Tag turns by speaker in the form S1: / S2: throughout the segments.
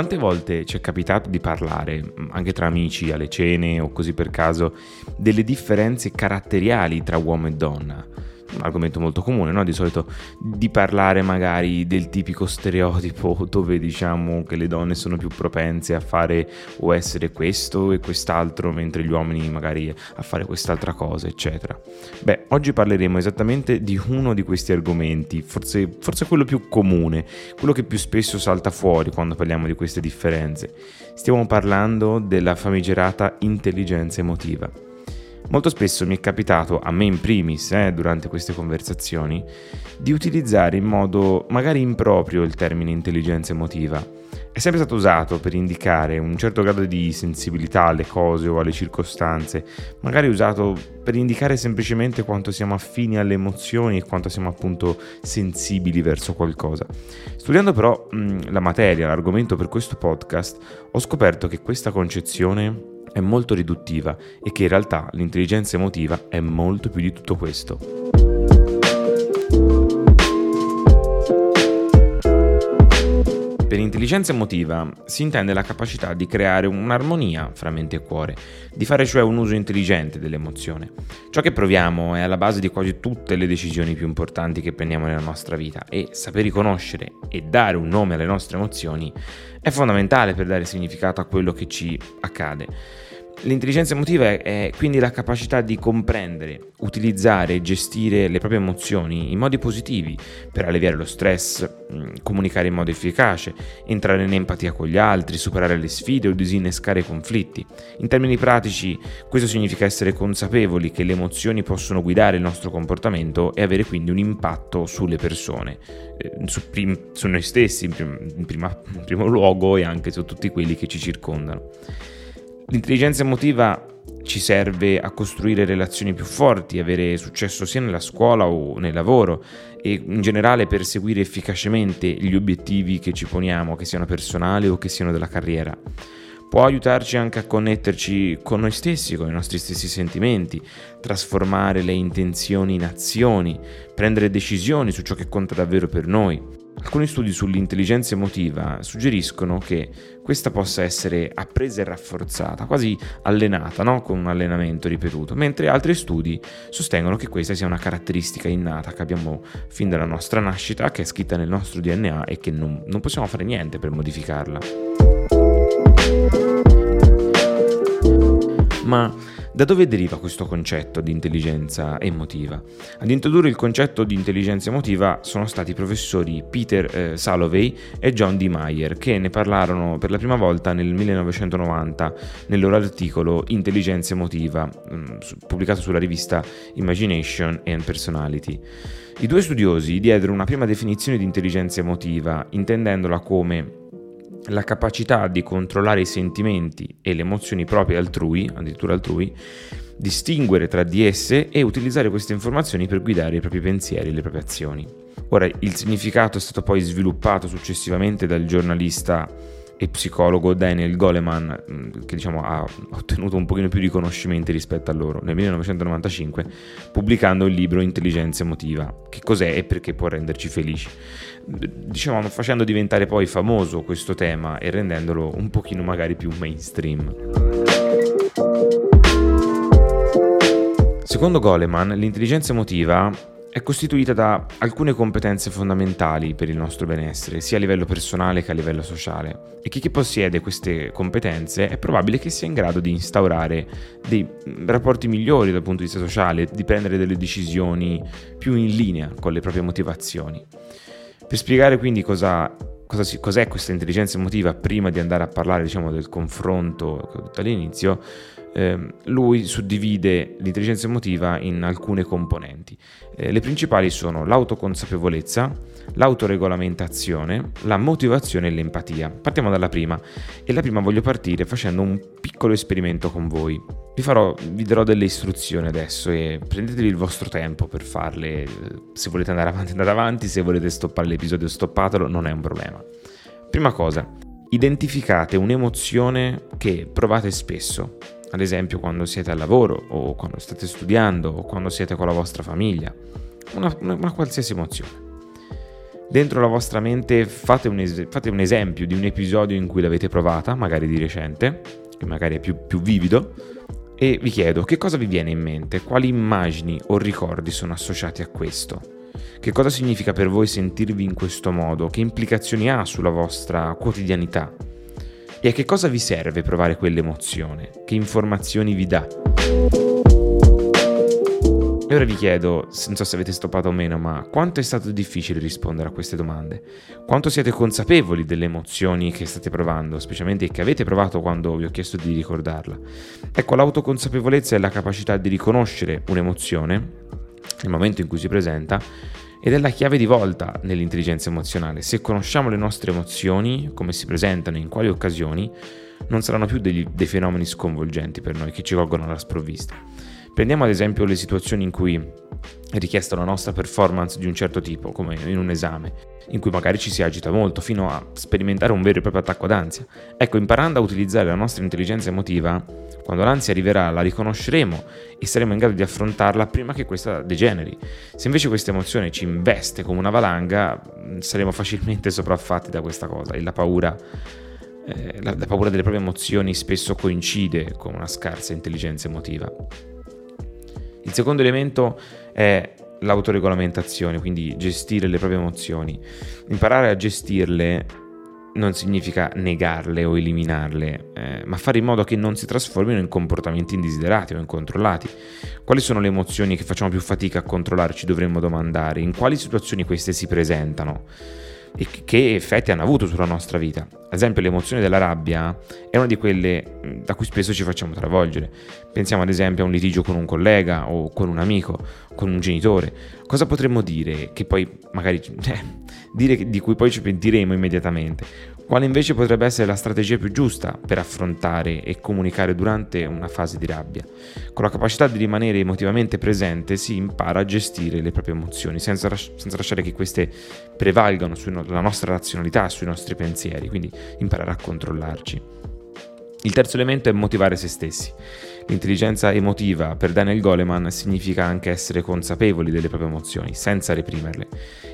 S1: Quante volte ci è capitato di parlare, anche tra amici, alle cene o così per caso, delle differenze caratteriali tra uomo e donna? Argomento molto comune, no? di solito di parlare magari del tipico stereotipo dove diciamo che le donne sono più propense a fare o essere questo e quest'altro, mentre gli uomini magari a fare quest'altra cosa, eccetera. Beh, oggi parleremo esattamente di uno di questi argomenti, forse, forse quello più comune, quello che più spesso salta fuori quando parliamo di queste differenze. Stiamo parlando della famigerata intelligenza emotiva. Molto spesso mi è capitato, a me in primis, eh, durante queste conversazioni, di utilizzare in modo magari improprio il termine intelligenza emotiva. È sempre stato usato per indicare un certo grado di sensibilità alle cose o alle circostanze, magari usato per indicare semplicemente quanto siamo affini alle emozioni e quanto siamo appunto sensibili verso qualcosa. Studiando però mh, la materia, l'argomento per questo podcast, ho scoperto che questa concezione è molto riduttiva e che in realtà l'intelligenza emotiva è molto più di tutto questo. Per intelligenza emotiva si intende la capacità di creare un'armonia fra mente e cuore, di fare cioè un uso intelligente dell'emozione. Ciò che proviamo è alla base di quasi tutte le decisioni più importanti che prendiamo nella nostra vita e saper riconoscere e dare un nome alle nostre emozioni è fondamentale per dare significato a quello che ci accade. L'intelligenza emotiva è quindi la capacità di comprendere, utilizzare e gestire le proprie emozioni in modi positivi per alleviare lo stress, mm, comunicare in modo efficace, entrare in empatia con gli altri, superare le sfide o disinnescare i conflitti. In termini pratici, questo significa essere consapevoli che le emozioni possono guidare il nostro comportamento e avere quindi un impatto sulle persone, eh, su, prim- su noi stessi in, prim- in, prima- in primo luogo e anche su tutti quelli che ci circondano. L'intelligenza emotiva ci serve a costruire relazioni più forti, avere successo sia nella scuola o nel lavoro e in generale perseguire efficacemente gli obiettivi che ci poniamo, che siano personali o che siano della carriera. Può aiutarci anche a connetterci con noi stessi, con i nostri stessi sentimenti, trasformare le intenzioni in azioni, prendere decisioni su ciò che conta davvero per noi. Alcuni studi sull'intelligenza emotiva suggeriscono che questa possa essere appresa e rafforzata, quasi allenata, no? con un allenamento ripetuto, mentre altri studi sostengono che questa sia una caratteristica innata che abbiamo fin dalla nostra nascita, che è scritta nel nostro DNA e che non, non possiamo fare niente per modificarla. Ma da dove deriva questo concetto di intelligenza emotiva? Ad introdurre il concetto di intelligenza emotiva sono stati i professori Peter eh, Salovey e John D. Meyer che ne parlarono per la prima volta nel 1990 nel loro articolo Intelligenza emotiva, mm, pubblicato sulla rivista Imagination and Personality. I due studiosi diedero una prima definizione di intelligenza emotiva, intendendola come la capacità di controllare i sentimenti e le emozioni proprie altrui, addirittura altrui, distinguere tra di esse e utilizzare queste informazioni per guidare i propri pensieri e le proprie azioni. Ora, il significato è stato poi sviluppato successivamente dal giornalista e psicologo Daniel Goleman, mm, che diciamo, ha ottenuto un pochino più riconoscimenti rispetto a loro, nel 1995, pubblicando il libro Intelligenza emotiva. Che cos'è e perché può renderci felici? Diciamo, facendo diventare poi famoso questo tema e rendendolo un pochino magari più mainstream. Secondo Goleman, l'intelligenza emotiva è costituita da alcune competenze fondamentali per il nostro benessere, sia a livello personale che a livello sociale. E chi, possiede queste competenze è probabile che sia in grado di instaurare dei rapporti migliori dal punto di vista sociale, di prendere delle decisioni più in linea con le proprie motivazioni. Per spiegare quindi cosa, cos'è questa intelligenza emotiva prima di andare a parlare diciamo, del confronto che ho detto all'inizio, eh, lui suddivide l'intelligenza emotiva in alcune componenti. Eh, le principali sono l'autoconsapevolezza, l'autoregolamentazione, la motivazione e l'empatia. Partiamo dalla prima e la prima voglio partire facendo un piccolo esperimento con voi. Vi, farò, vi darò delle istruzioni adesso e prendetevi il vostro tempo per farle. Se volete andare avanti andate avanti, se volete stoppare l'episodio stoppatelo, non è un problema. Prima cosa, identificate un'emozione che provate spesso ad esempio quando siete al lavoro o quando state studiando o quando siete con la vostra famiglia, una, una, una qualsiasi emozione. Dentro la vostra mente fate un, es- fate un esempio di un episodio in cui l'avete provata, magari di recente, che magari è più, più vivido, e vi chiedo che cosa vi viene in mente, quali immagini o ricordi sono associati a questo. Che cosa significa per voi sentirvi in questo modo? Che implicazioni ha sulla vostra quotidianità? E a che cosa vi serve provare quell'emozione? Che informazioni vi dà? E ora vi chiedo, non so se avete stoppato o meno, ma quanto è stato difficile rispondere a queste domande? Quanto siete consapevoli delle emozioni che state provando, specialmente che avete provato quando vi ho chiesto di ricordarla? Ecco, l'autoconsapevolezza è la capacità di riconoscere un'emozione nel momento in cui si presenta ed è la chiave di volta nell'intelligenza emozionale. Se conosciamo le nostre emozioni, come si presentano, in quali occasioni, non saranno più degli, dei fenomeni sconvolgenti per noi che ci colgono alla sprovvista. Prendiamo ad esempio le situazioni in cui è richiesta una nostra performance di un certo tipo, come in un esame, in cui magari ci si agita molto fino a sperimentare un vero e proprio attacco d'ansia. Ecco, imparando a utilizzare la nostra intelligenza emotiva, quando l'ansia arriverà la riconosceremo e saremo in grado di affrontarla prima che questa degeneri. Se invece questa emozione ci investe come una valanga, saremo facilmente sopraffatti da questa cosa e la paura eh, la, la paura delle proprie emozioni spesso coincide con una scarsa intelligenza emotiva. Il secondo elemento è l'autoregolamentazione, quindi gestire le proprie emozioni. Imparare a gestirle non significa negarle o eliminarle, eh, ma fare in modo che non si trasformino in comportamenti indesiderati o incontrollati. Quali sono le emozioni che facciamo più fatica a controllare? Ci dovremmo domandare. In quali situazioni queste si presentano? E che effetti hanno avuto sulla nostra vita. Ad esempio l'emozione della rabbia è una di quelle mm, da cui spesso ci facciamo travolgere. Pensiamo ad esempio a un litigio con un collega o con un amico, con un genitore. Cosa potremmo dire che poi magari eh, dire di cui poi ci pentiremo immediatamente? Quale invece potrebbe essere la strategia più giusta per affrontare e comunicare durante una fase di rabbia? Con la capacità di rimanere emotivamente presente si impara a gestire le proprie emozioni senza, senza lasciare che queste prevalgano sulla nostra razionalità, sui nostri pensieri, quindi imparare a controllarci. Il terzo elemento è motivare se stessi. L'intelligenza emotiva per Daniel Goleman significa anche essere consapevoli delle proprie emozioni, senza reprimerle.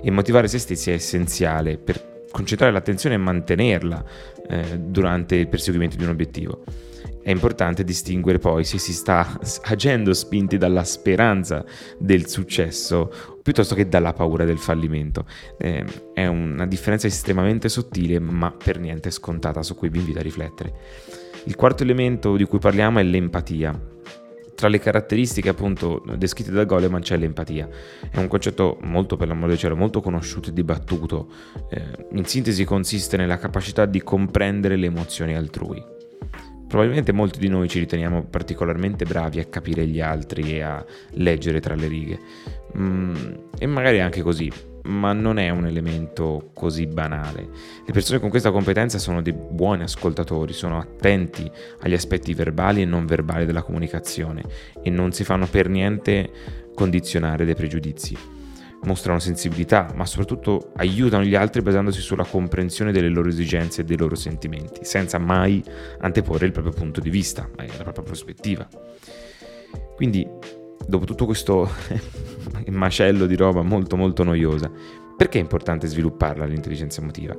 S1: E motivare se stessi è essenziale per concentrare l'attenzione e mantenerla eh, durante il perseguimento di un obiettivo. È importante distinguere poi se si sta agendo spinti dalla speranza del successo piuttosto che dalla paura del fallimento. Eh, è una differenza estremamente sottile ma per niente scontata su cui vi invito a riflettere. Il quarto elemento di cui parliamo è l'empatia tra le caratteristiche appunto descritte da Goleman c'è l'empatia. È un concetto molto, per l'amore del cielo, molto conosciuto e dibattuto. Eh, in sintesi consiste nella capacità di comprendere le emozioni altrui. Probabilmente molti di noi ci riteniamo particolarmente bravi a capire gli altri e a leggere tra le righe. Mm, e magari anche così, ma non è un elemento così banale. Le persone con questa competenza sono dei buoni ascoltatori, sono attenti agli aspetti verbali e non verbali della comunicazione e non si fanno per niente condizionare dai pregiudizi. Mostrano sensibilità, ma soprattutto aiutano gli altri basandosi sulla comprensione delle loro esigenze e dei loro sentimenti, senza mai anteporre il proprio punto di vista, la propria prospettiva. Quindi dopo tutto questo macello di roba molto molto noiosa, perché è importante svilupparla l'intelligenza emotiva?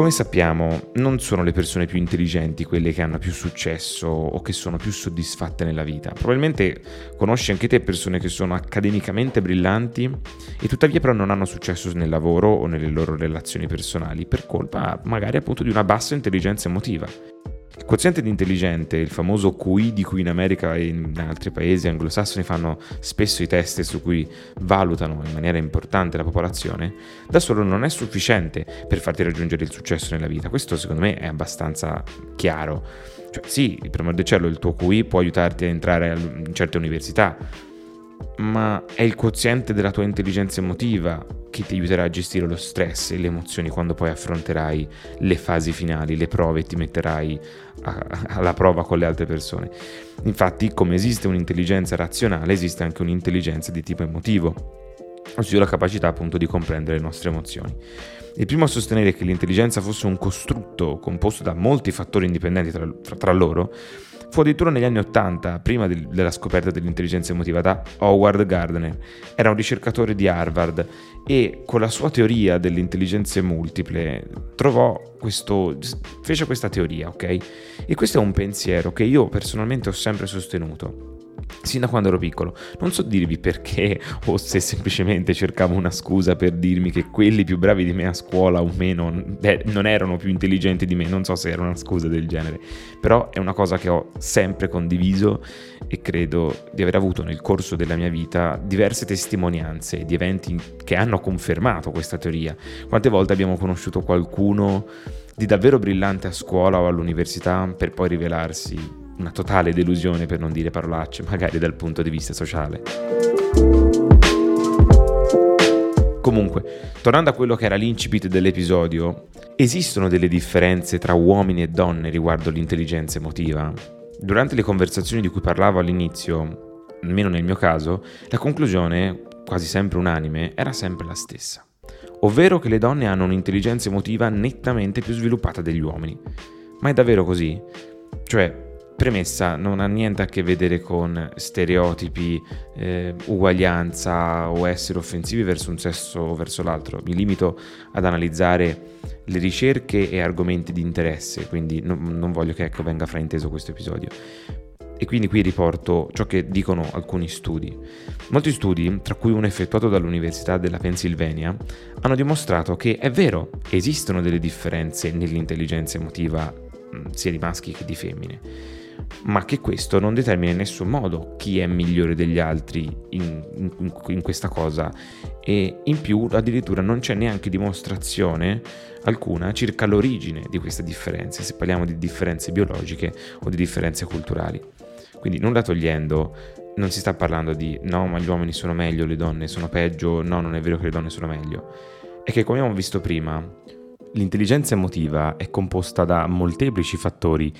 S1: Come sappiamo, non sono le persone più intelligenti quelle che hanno più successo o che sono più soddisfatte nella vita. Probabilmente conosci anche te persone che sono accademicamente brillanti e tuttavia però non hanno successo nel lavoro o nelle loro relazioni personali per colpa magari appunto di una bassa intelligenza emotiva. Il quoziente di intelligente, il famoso QI di cui in America e in altri paesi anglosassoni fanno spesso i test su cui valutano in maniera importante la popolazione, da solo non è sufficiente per farti raggiungere il successo nella vita. Questo secondo me è abbastanza chiaro. Cioè, sì, per amor del cielo, il tuo QI può aiutarti a entrare in certe università, ma è il quoziente della tua intelligenza emotiva che ti aiuterà a gestire lo stress e le emozioni quando poi affronterai le fasi finali, le prove e ti metterai a, alla prova con le altre persone. Infatti, come esiste un'intelligenza razionale, esiste anche un'intelligenza di tipo emotivo, ossia la capacità appunto di comprendere le nostre emozioni. Il primo a sostenere che l'intelligenza fosse un costrutto composto da molti fattori indipendenti tra, tra loro Fu addirittura negli anni Ottanta, prima del, della scoperta dell'intelligenza emotiva, da Howard Gardner. Era un ricercatore di Harvard e con la sua teoria delle intelligenze multiple trovò questo, fece questa teoria, ok? E questo è un pensiero che io personalmente ho sempre sostenuto sin da quando ero piccolo. Non so dirvi perché o se semplicemente cercavo una scusa per dirmi che quelli più bravi di me a scuola o meno beh, non erano più intelligenti di me, non so se era una scusa del genere, però è una cosa che ho sempre condiviso e credo di aver avuto nel corso della mia vita diverse testimonianze di eventi che hanno confermato questa teoria. Quante volte abbiamo conosciuto qualcuno di davvero brillante a scuola o all'università per poi rivelarsi una totale delusione per non dire parolacce, magari dal punto di vista sociale. Comunque, tornando a quello che era l'incipit dell'episodio, esistono delle differenze tra uomini e donne riguardo l'intelligenza emotiva? Durante le conversazioni di cui parlavo all'inizio, almeno nel mio caso, la conclusione, quasi sempre unanime, era sempre la stessa. Ovvero che le donne hanno un'intelligenza emotiva nettamente più sviluppata degli uomini. Ma è davvero così? Cioè, Premessa, non ha niente a che vedere con stereotipi, eh, uguaglianza o essere offensivi verso un sesso o verso l'altro. Mi limito ad analizzare le ricerche e argomenti di interesse, quindi non, non voglio che ecco, venga frainteso questo episodio. E quindi qui riporto ciò che dicono alcuni studi. Molti studi, tra cui uno effettuato dall'Università della Pennsylvania, hanno dimostrato che è vero, esistono delle differenze nell'intelligenza emotiva sia di maschi che di femmine ma che questo non determina in nessun modo chi è migliore degli altri in, in, in, questa cosa e in più addirittura non c'è neanche dimostrazione alcuna circa l'origine di queste differenze, se parliamo di differenze biologiche o di differenze culturali. Quindi nulla togliendo, non si sta parlando di no, ma gli uomini sono meglio, le donne sono peggio, no, non è vero che le donne sono meglio. È che come abbiamo visto prima, L'intelligenza emotiva è composta da molteplici fattori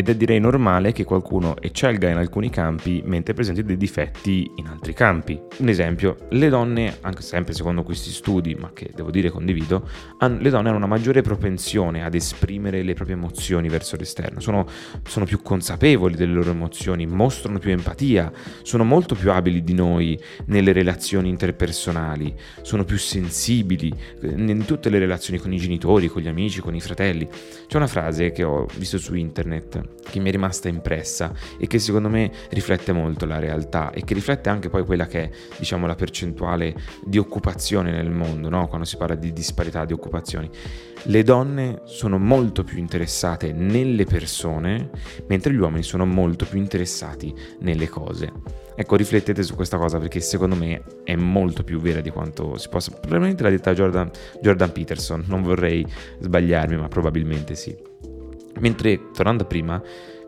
S1: ed è direi normale che qualcuno eccelga in alcuni campi mentre presenti dei difetti in altri campi. Un esempio, le donne, anche sempre secondo questi studi, ma che devo dire condivido, le donne hanno una maggiore propensione ad esprimere le proprie emozioni verso l'esterno, sono, sono più consapevoli delle loro emozioni, mostrano più empatia, sono molto più abili di noi nelle relazioni interpersonali, sono più sensibili eh, in tutte le relazioni con i genitori, genitori, con gli amici, con i fratelli. C'è una frase che ho visto su internet che mi è rimasta impressa e che secondo me riflette molto la realtà e che riflette anche poi quella che è, diciamo, la percentuale di occupazione nel mondo, no? quando si parla di disparità di occupazioni. Le donne sono molto più interessate nelle persone, mentre gli uomini sono molto più interessati nelle cose. Ecco, riflettete su questa cosa perché secondo me è molto più vera di quanto si possa. Probabilmente l'ha detta Jordan, Jordan Peterson, non vorrei sbagliarmi, ma probabilmente sì. Mentre, tornando a prima,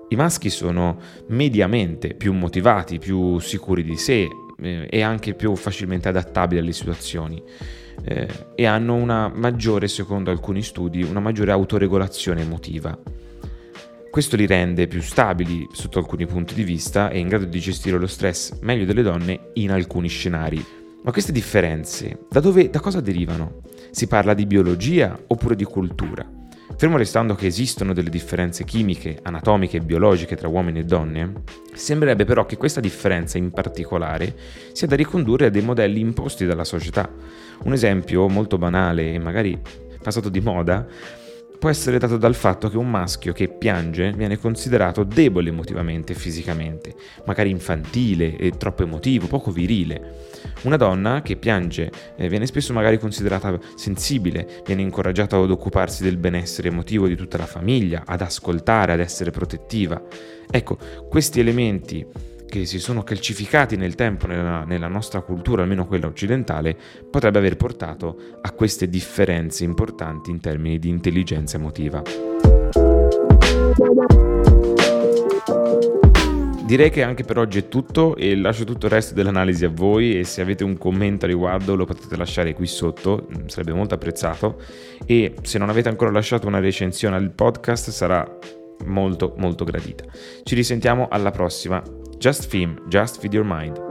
S1: i maschi sono mediamente più motivati, più sicuri di sé eh, e anche più facilmente adattabili alle situazioni. Eh, e hanno una maggiore, secondo alcuni studi, una maggiore autoregolazione emotiva. Questo li rende più stabili sotto alcuni punti di vista e in grado di gestire lo stress meglio delle donne in alcuni scenari. Ma queste differenze da, dove, da cosa derivano? Si parla di biologia oppure di cultura? Fermo restando che esistono delle differenze chimiche, anatomiche e biologiche tra uomini e donne, sembrerebbe però che questa differenza in particolare sia da ricondurre a dei modelli imposti dalla società. Un esempio molto banale e magari passato di moda può essere dato dal fatto che un maschio che piange viene considerato debole emotivamente e fisicamente, magari infantile e troppo emotivo, poco virile. Una donna che piange eh, viene spesso magari considerata sensibile, viene incoraggiata ad occuparsi del benessere emotivo di tutta la famiglia, ad ascoltare, ad essere protettiva. Ecco, questi elementi che si sono calcificati nel tempo nella, nella, nostra cultura, almeno quella occidentale, potrebbe aver portato a queste differenze importanti in termini di intelligenza emotiva. Direi che anche per oggi è tutto e lascio tutto il resto dell'analisi a voi e se avete un commento a riguardo lo potete lasciare qui sotto, mm, sarebbe molto apprezzato e se non avete ancora lasciato una recensione al podcast sarà molto molto gradita. Ci risentiamo alla prossima. Just Film, Just Feed Your Mind.